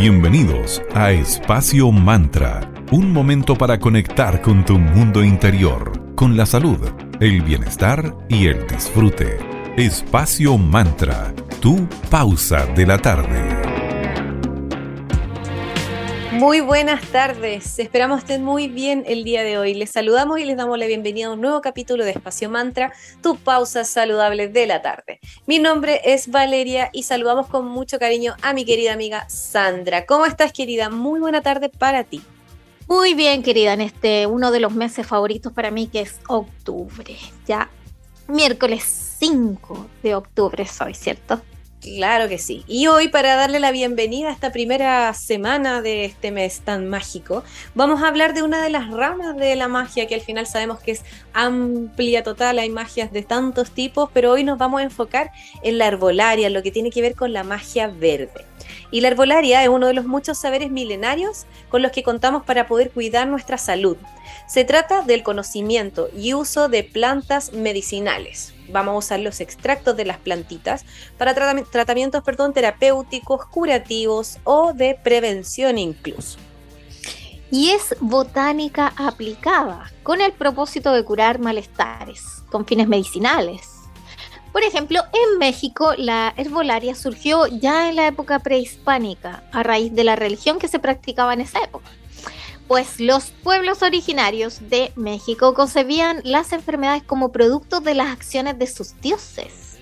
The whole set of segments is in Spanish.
Bienvenidos a Espacio Mantra, un momento para conectar con tu mundo interior, con la salud, el bienestar y el disfrute. Espacio Mantra, tu pausa de la tarde. Muy buenas tardes, esperamos estén muy bien el día de hoy. Les saludamos y les damos la bienvenida a un nuevo capítulo de Espacio Mantra, tu pausa saludable de la tarde. Mi nombre es Valeria y saludamos con mucho cariño a mi querida amiga Sandra. ¿Cómo estás querida? Muy buena tarde para ti. Muy bien querida, en este uno de los meses favoritos para mí que es octubre. Ya miércoles 5 de octubre soy, ¿cierto? Claro que sí. Y hoy, para darle la bienvenida a esta primera semana de este mes tan mágico, vamos a hablar de una de las ramas de la magia que al final sabemos que es amplia, total, hay magias de tantos tipos, pero hoy nos vamos a enfocar en la herbolaria, lo que tiene que ver con la magia verde. Y la herbolaria es uno de los muchos saberes milenarios con los que contamos para poder cuidar nuestra salud. Se trata del conocimiento y uso de plantas medicinales vamos a usar los extractos de las plantitas para tratamientos perdón, terapéuticos, curativos o de prevención incluso. Y es botánica aplicada con el propósito de curar malestares con fines medicinales. Por ejemplo, en México la herbolaria surgió ya en la época prehispánica a raíz de la religión que se practicaba en esa época pues los pueblos originarios de México concebían las enfermedades como producto de las acciones de sus dioses.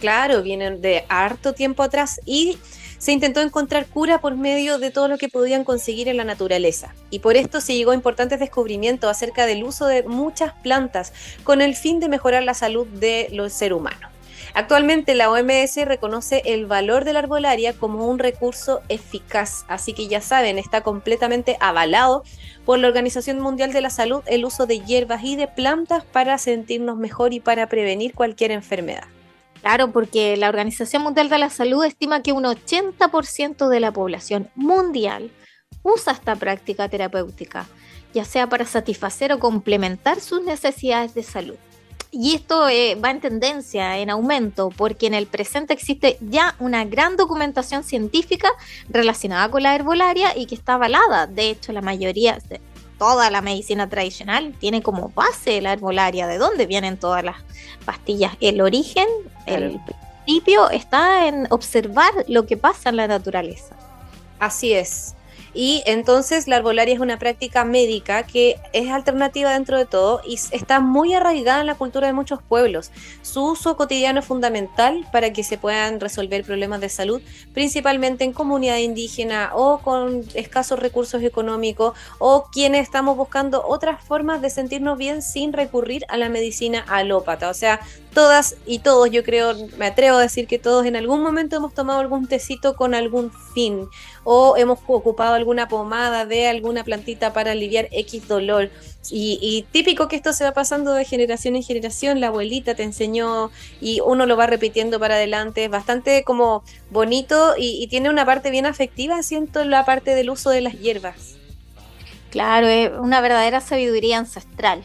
Claro, vienen de harto tiempo atrás y se intentó encontrar cura por medio de todo lo que podían conseguir en la naturaleza. Y por esto se llegó a importantes descubrimientos acerca del uso de muchas plantas con el fin de mejorar la salud de los seres humanos. Actualmente la OMS reconoce el valor de la arbolaria como un recurso eficaz, así que ya saben, está completamente avalado por la Organización Mundial de la Salud el uso de hierbas y de plantas para sentirnos mejor y para prevenir cualquier enfermedad. Claro, porque la Organización Mundial de la Salud estima que un 80% de la población mundial usa esta práctica terapéutica, ya sea para satisfacer o complementar sus necesidades de salud. Y esto eh, va en tendencia, en aumento, porque en el presente existe ya una gran documentación científica relacionada con la herbolaria y que está avalada. De hecho, la mayoría, toda la medicina tradicional tiene como base la herbolaria, de dónde vienen todas las pastillas. El origen, el principio está en observar lo que pasa en la naturaleza. Así es. Y entonces la arbolaria es una práctica médica que es alternativa dentro de todo y está muy arraigada en la cultura de muchos pueblos. Su uso cotidiano es fundamental para que se puedan resolver problemas de salud, principalmente en comunidad indígena o con escasos recursos económicos o quienes estamos buscando otras formas de sentirnos bien sin recurrir a la medicina alópata. O sea, todas y todos, yo creo, me atrevo a decir que todos en algún momento hemos tomado algún tecito con algún fin o hemos ocupado alguna pomada de alguna plantita para aliviar X dolor. Y, típico que esto se va pasando de generación en generación, la abuelita te enseñó y uno lo va repitiendo para adelante, es bastante como bonito y, y tiene una parte bien afectiva, siento la parte del uso de las hierbas. Claro, es una verdadera sabiduría ancestral.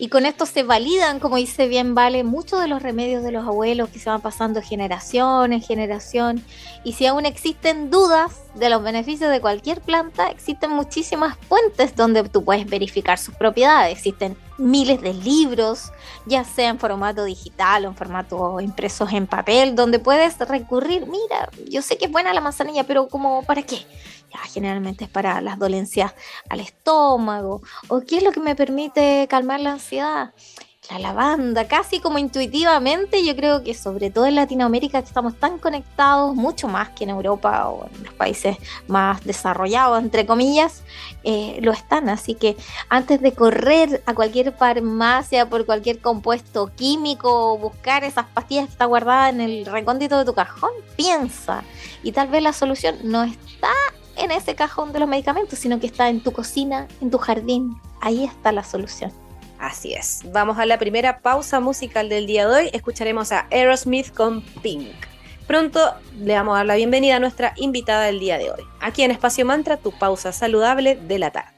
Y con esto se validan, como dice bien Vale, muchos de los remedios de los abuelos que se van pasando generación en generación. Y si aún existen dudas de los beneficios de cualquier planta, existen muchísimas fuentes donde tú puedes verificar sus propiedades. Existen miles de libros, ya sea en formato digital o en formato impresos en papel, donde puedes recurrir, mira, yo sé que es buena la manzanilla, pero como para qué? Generalmente es para las dolencias al estómago. O qué es lo que me permite calmar la ansiedad la lavanda, casi como intuitivamente, yo creo que sobre todo en Latinoamérica estamos tan conectados, mucho más que en Europa o en los países más desarrollados, entre comillas, eh, lo están. Así que antes de correr a cualquier farmacia por cualquier compuesto químico o buscar esas pastillas que está guardada en el recóndito de tu cajón, piensa. Y tal vez la solución no está en ese cajón de los medicamentos, sino que está en tu cocina, en tu jardín. Ahí está la solución. Así es. Vamos a la primera pausa musical del día de hoy. Escucharemos a Aerosmith con Pink. Pronto le vamos a dar la bienvenida a nuestra invitada del día de hoy. Aquí en Espacio Mantra, tu pausa saludable de la tarde.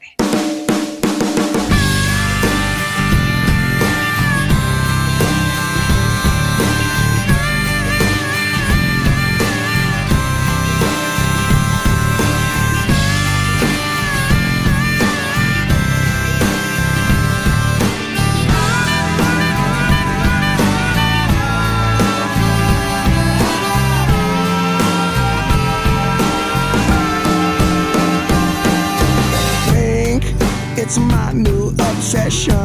It's my new obsession.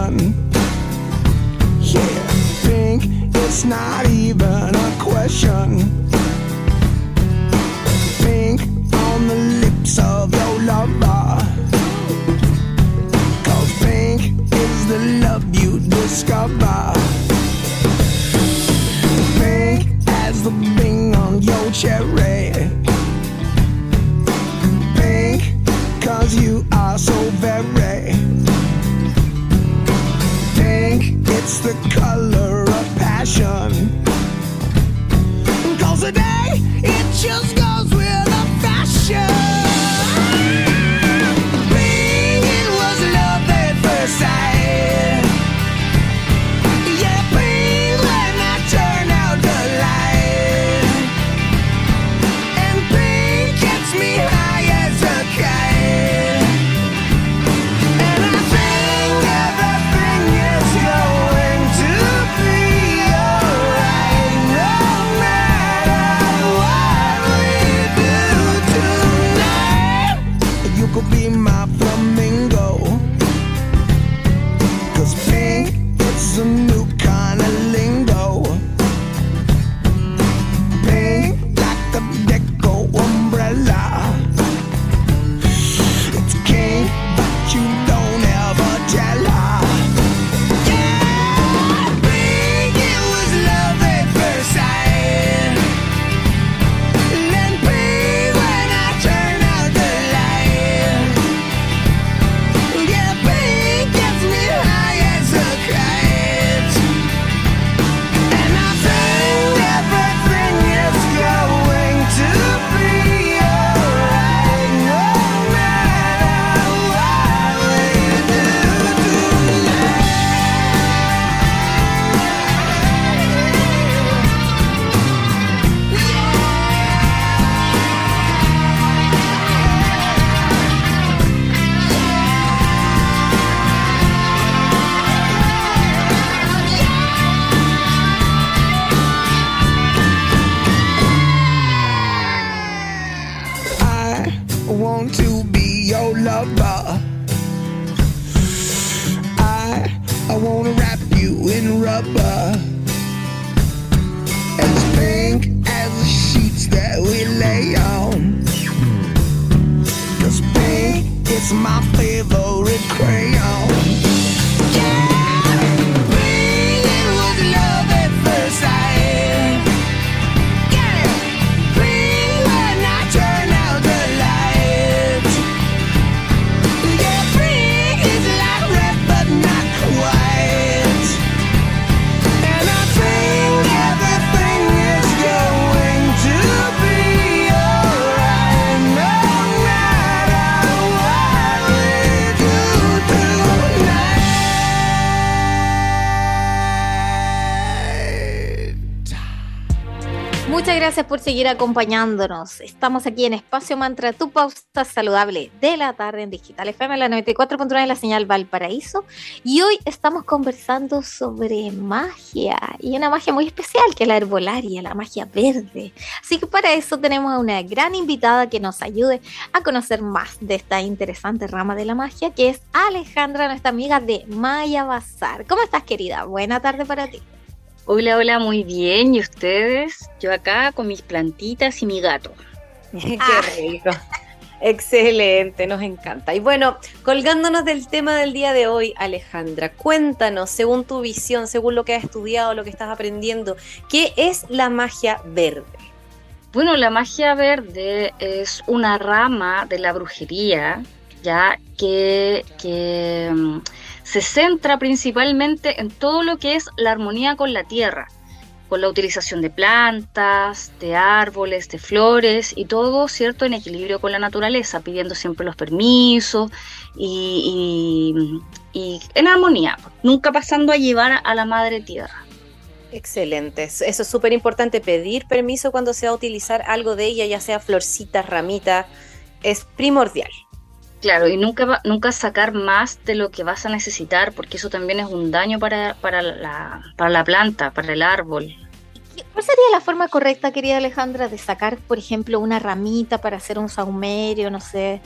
Gracias por seguir acompañándonos. Estamos aquí en Espacio Mantra, tu pausa saludable de la tarde en Digital FM, la 94.9 de la señal Valparaíso. Y hoy estamos conversando sobre magia y una magia muy especial que es la herbolaria, la magia verde. Así que para eso tenemos a una gran invitada que nos ayude a conocer más de esta interesante rama de la magia, que es Alejandra, nuestra amiga de Maya Bazar. ¿Cómo estás, querida? Buena tarde para ti. Hola, hola, muy bien. ¿Y ustedes? Yo acá con mis plantitas y mi gato. Qué rico. Excelente, nos encanta. Y bueno, colgándonos del tema del día de hoy, Alejandra, cuéntanos, según tu visión, según lo que has estudiado, lo que estás aprendiendo, ¿qué es la magia verde? Bueno, la magia verde es una rama de la brujería, ya que, que mm, se centra principalmente en todo lo que es la armonía con la tierra, con la utilización de plantas, de árboles, de flores y todo, ¿cierto?, en equilibrio con la naturaleza, pidiendo siempre los permisos y, en armonía, nunca pasando a llevar a la madre tierra. Excelente, eso eso es súper importante, pedir permiso cuando se va a utilizar algo de ella, ya sea florcita, ramita, es primordial. Claro, y nunca, nunca sacar más de lo que vas a necesitar, porque eso también es un daño para, para, la, para la planta, para el árbol. ¿Qué- ¿Cuál sería la forma correcta, querida Alejandra, de sacar, por ejemplo, una ramita para hacer un saumerio, no sé,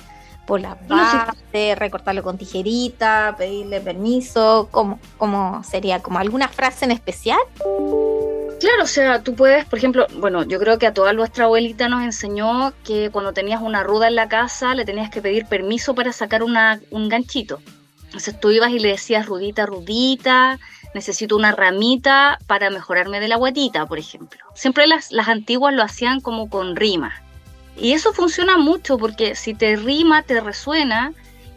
por la base, recortarlo con tijerita, pedirle permiso? ¿Cómo, ¿Cómo sería? ¿Como alguna frase en especial? Claro, o sea, tú puedes, por ejemplo, bueno, yo creo que a toda nuestra abuelita nos enseñó que cuando tenías una ruda en la casa le tenías que pedir permiso para sacar una, un ganchito. Entonces tú ibas y le decías rudita, rudita, necesito una ramita para mejorarme de la guatita, por ejemplo. Siempre las, las antiguas lo hacían como con rima. Y eso funciona mucho porque si te rima, te resuena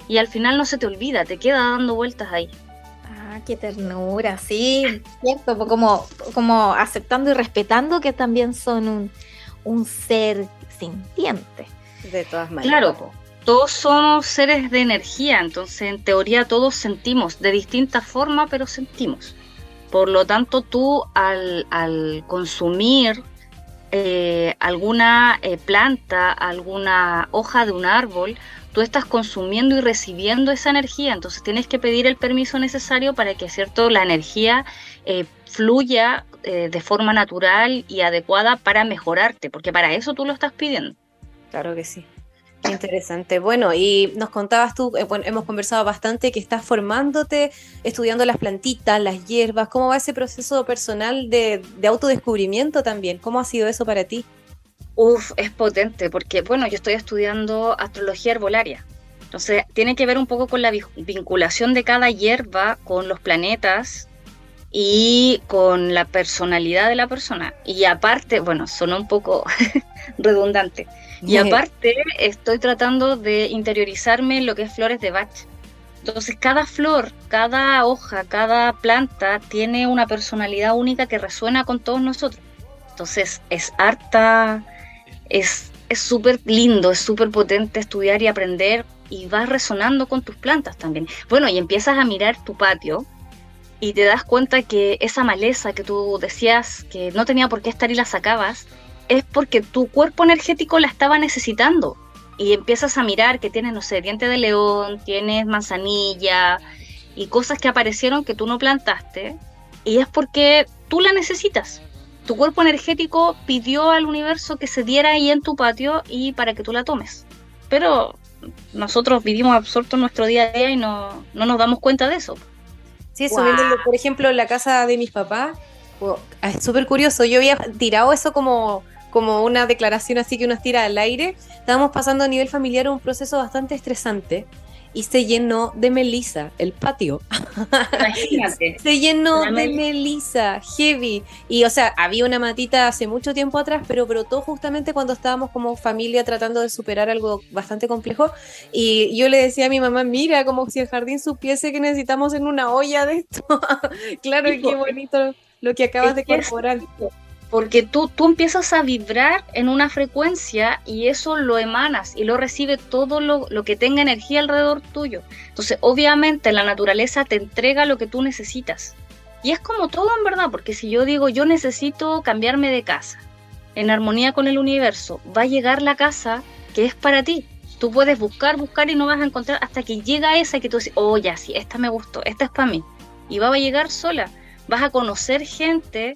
y al final no se te olvida, te queda dando vueltas ahí. Ah, qué ternura, sí, cierto, pues como, como aceptando y respetando que también son un, un ser sintiente. De todas maneras. Claro, todos somos seres de energía, entonces en teoría todos sentimos de distinta forma, pero sentimos. Por lo tanto, tú al, al consumir eh, alguna eh, planta, alguna hoja de un árbol, tú estás consumiendo y recibiendo esa energía, entonces tienes que pedir el permiso necesario para que cierto la energía eh, fluya eh, de forma natural y adecuada para mejorarte, porque para eso tú lo estás pidiendo. Claro que sí. Interesante. Bueno, y nos contabas tú, eh, bueno, hemos conversado bastante que estás formándote, estudiando las plantitas, las hierbas. ¿Cómo va ese proceso personal de, de autodescubrimiento también? ¿Cómo ha sido eso para ti? Uf, es potente, porque bueno, yo estoy estudiando astrología herbolaria. Entonces, tiene que ver un poco con la vi- vinculación de cada hierba con los planetas y con la personalidad de la persona. Y aparte, bueno, sonó un poco redundante. Y aparte, estoy tratando de interiorizarme en lo que es flores de Bach. Entonces, cada flor, cada hoja, cada planta tiene una personalidad única que resuena con todos nosotros. Entonces, es harta, es es súper lindo, es súper potente estudiar y aprender y vas resonando con tus plantas también. Bueno, y empiezas a mirar tu patio y te das cuenta que esa maleza que tú decías que no tenía por qué estar y la sacabas, es porque tu cuerpo energético la estaba necesitando. Y empiezas a mirar que tienes, no sé, diente de león, tienes manzanilla y cosas que aparecieron que tú no plantaste. Y es porque tú la necesitas. Tu cuerpo energético pidió al universo que se diera ahí en tu patio y para que tú la tomes. Pero nosotros vivimos absortos en nuestro día a día y no, no nos damos cuenta de eso. Sí, eso Guau. viendo, por ejemplo, en la casa de mis papás, oh, es súper curioso. Yo había tirado eso como, como una declaración así que uno tira al aire. Estábamos pasando a nivel familiar un proceso bastante estresante y se llenó de melisa el patio. Imagínate. Se llenó de mel- melisa, heavy. Y o sea, había una matita hace mucho tiempo atrás, pero brotó justamente cuando estábamos como familia tratando de superar algo bastante complejo. Y yo le decía a mi mamá, mira, como si el jardín supiese que necesitamos en una olla de esto. claro, y qué bonito lo que acabas de que es- corporar. Porque tú, tú empiezas a vibrar en una frecuencia y eso lo emanas y lo recibe todo lo, lo que tenga energía alrededor tuyo. Entonces, obviamente, la naturaleza te entrega lo que tú necesitas. Y es como todo en verdad, porque si yo digo, yo necesito cambiarme de casa, en armonía con el universo, va a llegar la casa que es para ti. Tú puedes buscar, buscar y no vas a encontrar hasta que llega esa que tú dices, oh, ya, sí, esta me gustó, esta es para mí. Y va a llegar sola. Vas a conocer gente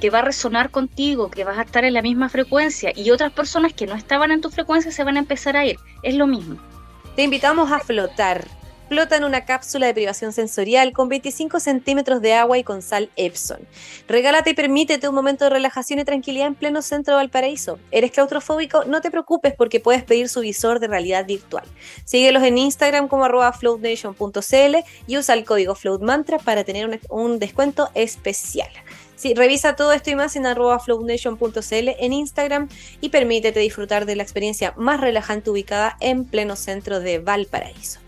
que va a resonar contigo, que vas a estar en la misma frecuencia y otras personas que no estaban en tu frecuencia se van a empezar a ir. Es lo mismo. Te invitamos a flotar. Flota en una cápsula de privación sensorial con 25 centímetros de agua y con sal Epson. Regálate y permítete un momento de relajación y tranquilidad en pleno centro de Valparaíso. ¿Eres claustrofóbico? No te preocupes porque puedes pedir su visor de realidad virtual. Síguelos en Instagram como arroba floatnation.cl y usa el código floatmantra para tener un, descuento especial. Sí, revisa todo esto y más en arroba floatnation.cl en Instagram y permítete disfrutar de la experiencia más relajante ubicada en pleno centro de Valparaíso.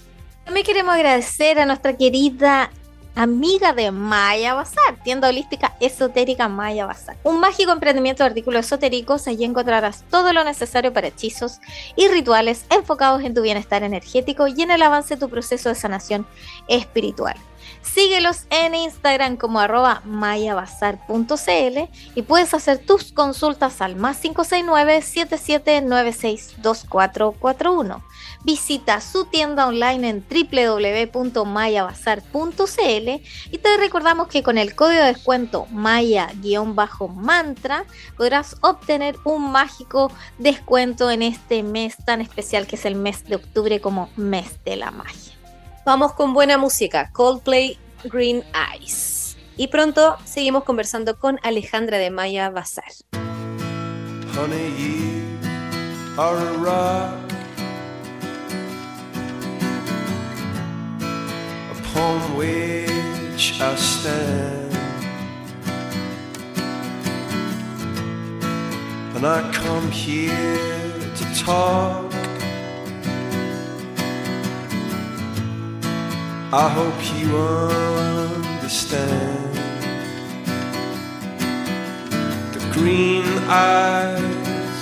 También queremos agradecer a nuestra querida amiga de Maya Bazar, tienda holística esotérica Maya Bazar. Un mágico emprendimiento de artículos esotéricos, allí encontrarás todo lo necesario para hechizos y rituales enfocados en tu bienestar energético y en el avance de tu proceso de sanación espiritual. Síguelos en Instagram como arroba mayabazar.cl y puedes hacer tus consultas al más 569-7796-2441. Visita su tienda online en www.mayabazar.cl y te recordamos que con el código de descuento maya-mantra podrás obtener un mágico descuento en este mes tan especial que es el mes de octubre como mes de la magia. Vamos con buena música, Coldplay Green Eyes. Y pronto seguimos conversando con Alejandra de Maya Bazar. Upon which I stand. And I come here to talk. I hope you understand. The green eyes,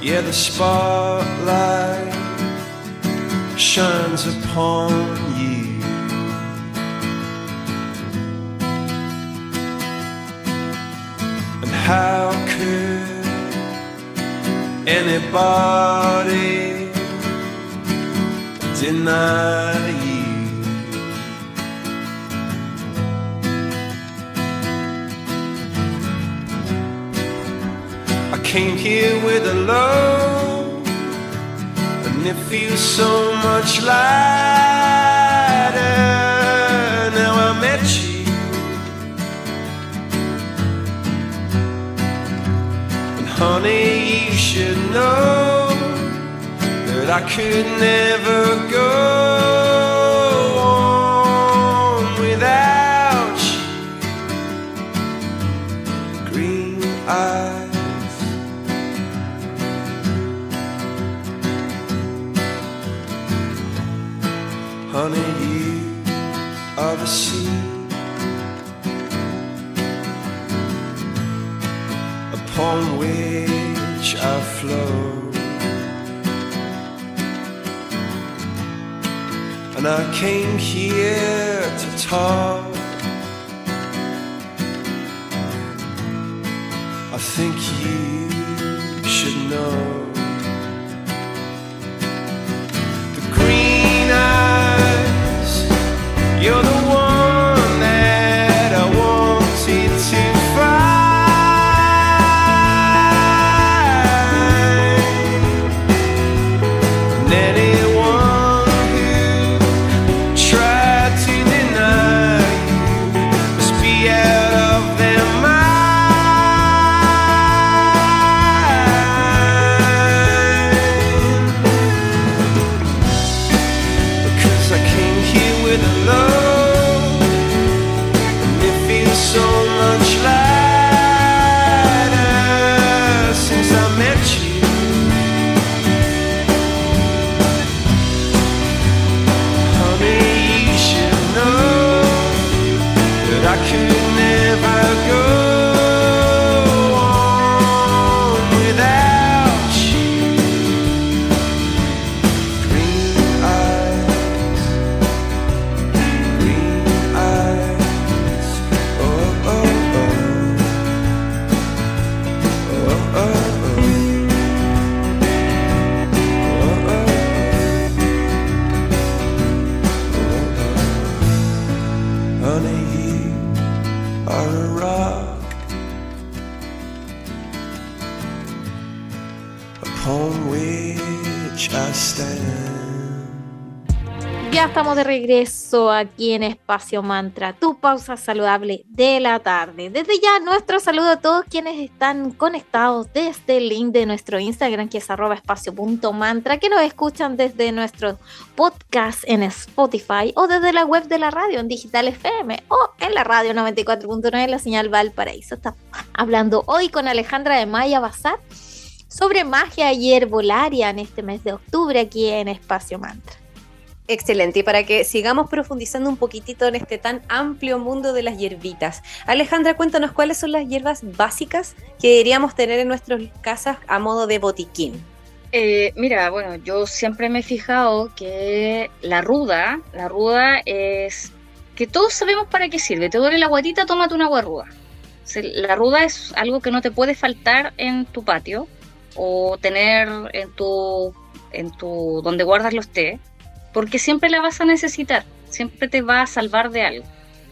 yeah, the spotlight shines upon you. And how could anybody deny came here with a load and it feels so much lighter now I met you. And honey, you should know that I could never go I came here to talk. I think you should know. much are a rock upon which I stand. Estamos de regreso aquí en Espacio Mantra, tu pausa saludable de la tarde. Desde ya nuestro saludo a todos quienes están conectados desde el link de nuestro Instagram que es arroba espacio.mantra, que nos escuchan desde nuestro podcast en Spotify o desde la web de la radio en Digital FM o en la radio 94.9 la señal Valparaíso. Estamos hablando hoy con Alejandra de Maya Bazar sobre magia y herbolaria en este mes de octubre aquí en Espacio Mantra. Excelente, y para que sigamos profundizando un poquitito en este tan amplio mundo de las hierbitas. Alejandra, cuéntanos cuáles son las hierbas básicas que deberíamos tener en nuestras casas a modo de botiquín. Eh, mira, bueno, yo siempre me he fijado que la ruda, la ruda es que todos sabemos para qué sirve. Te duele la guatita, tómate una agua ruda. La ruda es algo que no te puede faltar en tu patio o tener en tu, en tu donde guardas los té, porque siempre la vas a necesitar, siempre te va a salvar de algo.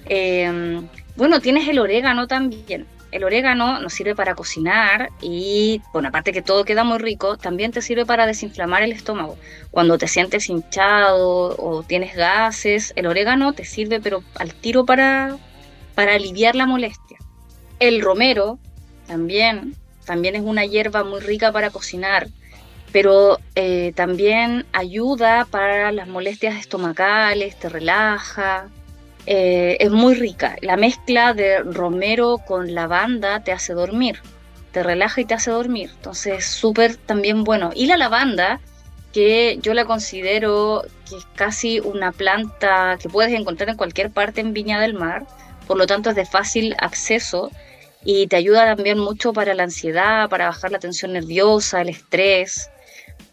Eh, bueno, tienes el orégano también. El orégano nos sirve para cocinar y, bueno, aparte que todo queda muy rico, también te sirve para desinflamar el estómago. Cuando te sientes hinchado o tienes gases, el orégano te sirve, pero al tiro para, para aliviar la molestia. El romero también, también es una hierba muy rica para cocinar, pero eh, también ayuda para las molestias estomacales, te relaja. eh, es muy rica. La mezcla de romero con lavanda te hace dormir, te relaja y te hace dormir. Entonces, súper también bueno. Y la lavanda, que yo la considero que es casi una planta que puedes encontrar en cualquier parte en Viña del Mar, por lo tanto es de fácil acceso y te ayuda también mucho para la ansiedad, para bajar la tensión nerviosa, el estrés.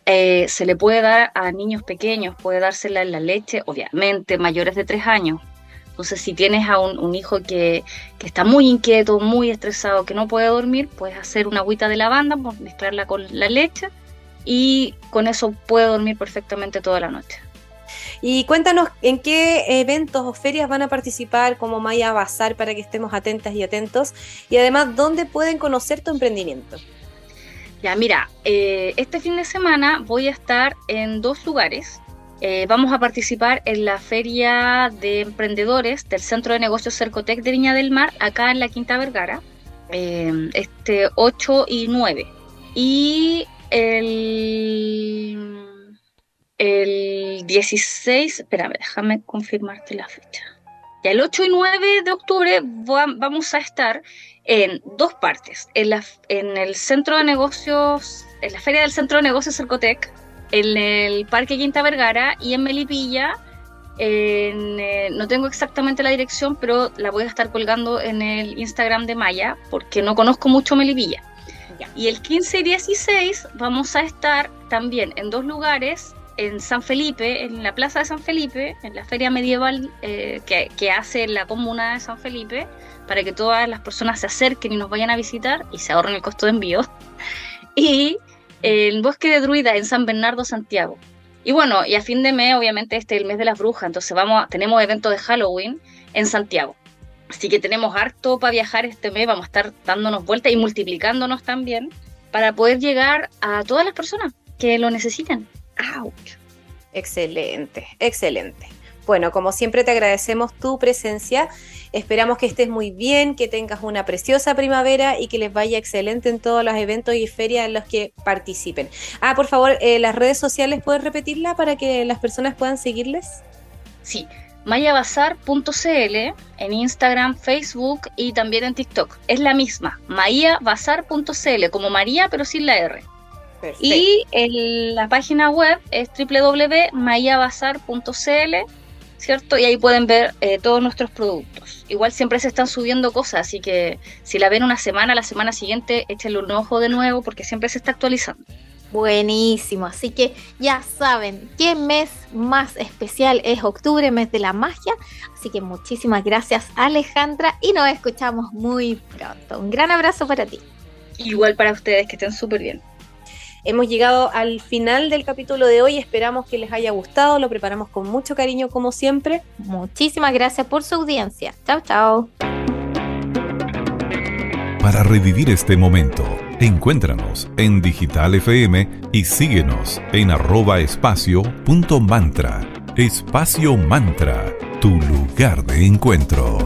Eh, se le puede dar a niños pequeños, puede dársela en la leche, obviamente mayores de tres años. Entonces, si tienes a un, hijo que, que, está muy inquieto, muy estresado, que no puede dormir, puedes hacer una agüita de lavanda, mezclarla con la leche y con eso puede dormir perfectamente toda la noche. Y cuéntanos en qué eventos o ferias van a participar como Maya Bazar para que estemos atentas y atentos. Y además, ¿dónde pueden conocer tu emprendimiento? Ya, mira, eh, este fin de semana voy a estar en dos lugares. Eh, vamos a participar en la feria de emprendedores del Centro de Negocios Cercotec de Viña del Mar, acá en la Quinta Vergara, eh, este 8 y 9. Y el el 16, espérame, déjame confirmarte la fecha. Ya el 8 y 9 de octubre vamos a estar en dos partes, en, la, en el centro de negocios, en la feria del centro de negocios Cercotec, en el Parque Quinta Vergara y en Melipilla. En, eh, no tengo exactamente la dirección, pero la voy a estar colgando en el Instagram de Maya, porque no conozco mucho Melipilla. Ya. Y el 15 y 16 vamos a estar también en dos lugares en San Felipe, en la plaza de San Felipe, en la feria medieval eh, que, que, hace la comuna de San Felipe, para que todas las personas se acerquen y nos vayan a visitar y se ahorren el costo de envío. Y el Bosque de Druida en San Bernardo, Santiago. Y bueno, y a fin de mes, obviamente, este es el mes de las brujas, entonces vamos a, tenemos eventos de Halloween en Santiago. Así que tenemos harto para viajar este mes, vamos a estar dándonos vueltas y multiplicándonos también para poder llegar a todas las personas que lo necesitan. ¡Auch! Excelente, excelente. Bueno, como siempre te agradecemos tu presencia. Esperamos que estés muy bien, que tengas una preciosa primavera y que les vaya excelente en todos los eventos y ferias en los que participen. Ah, por favor, eh, las redes sociales, ¿puedes repetirla para que las personas puedan seguirles? Sí, mayabazar.cl en Instagram, Facebook y también en TikTok. Es la misma, mayabazar.cl, como María pero sin la R. Perfecto. Y el, la página web es www.mayabazar.cl, ¿cierto? Y ahí pueden ver eh, todos nuestros productos. Igual siempre se están subiendo cosas, así que si la ven una semana, la semana siguiente, échenle un ojo de nuevo porque siempre se está actualizando. Buenísimo, así que ya saben qué mes más especial es octubre, mes de la magia. Así que muchísimas gracias Alejandra y nos escuchamos muy pronto. Un gran abrazo para ti. Igual para ustedes, que estén súper bien. Hemos llegado al final del capítulo de hoy, esperamos que les haya gustado, lo preparamos con mucho cariño como siempre. Muchísimas gracias por su audiencia. Chao, chao. Para revivir este momento, encuéntranos en Digital FM y síguenos en arroba espacio punto mantra. Espacio Mantra, tu lugar de encuentro.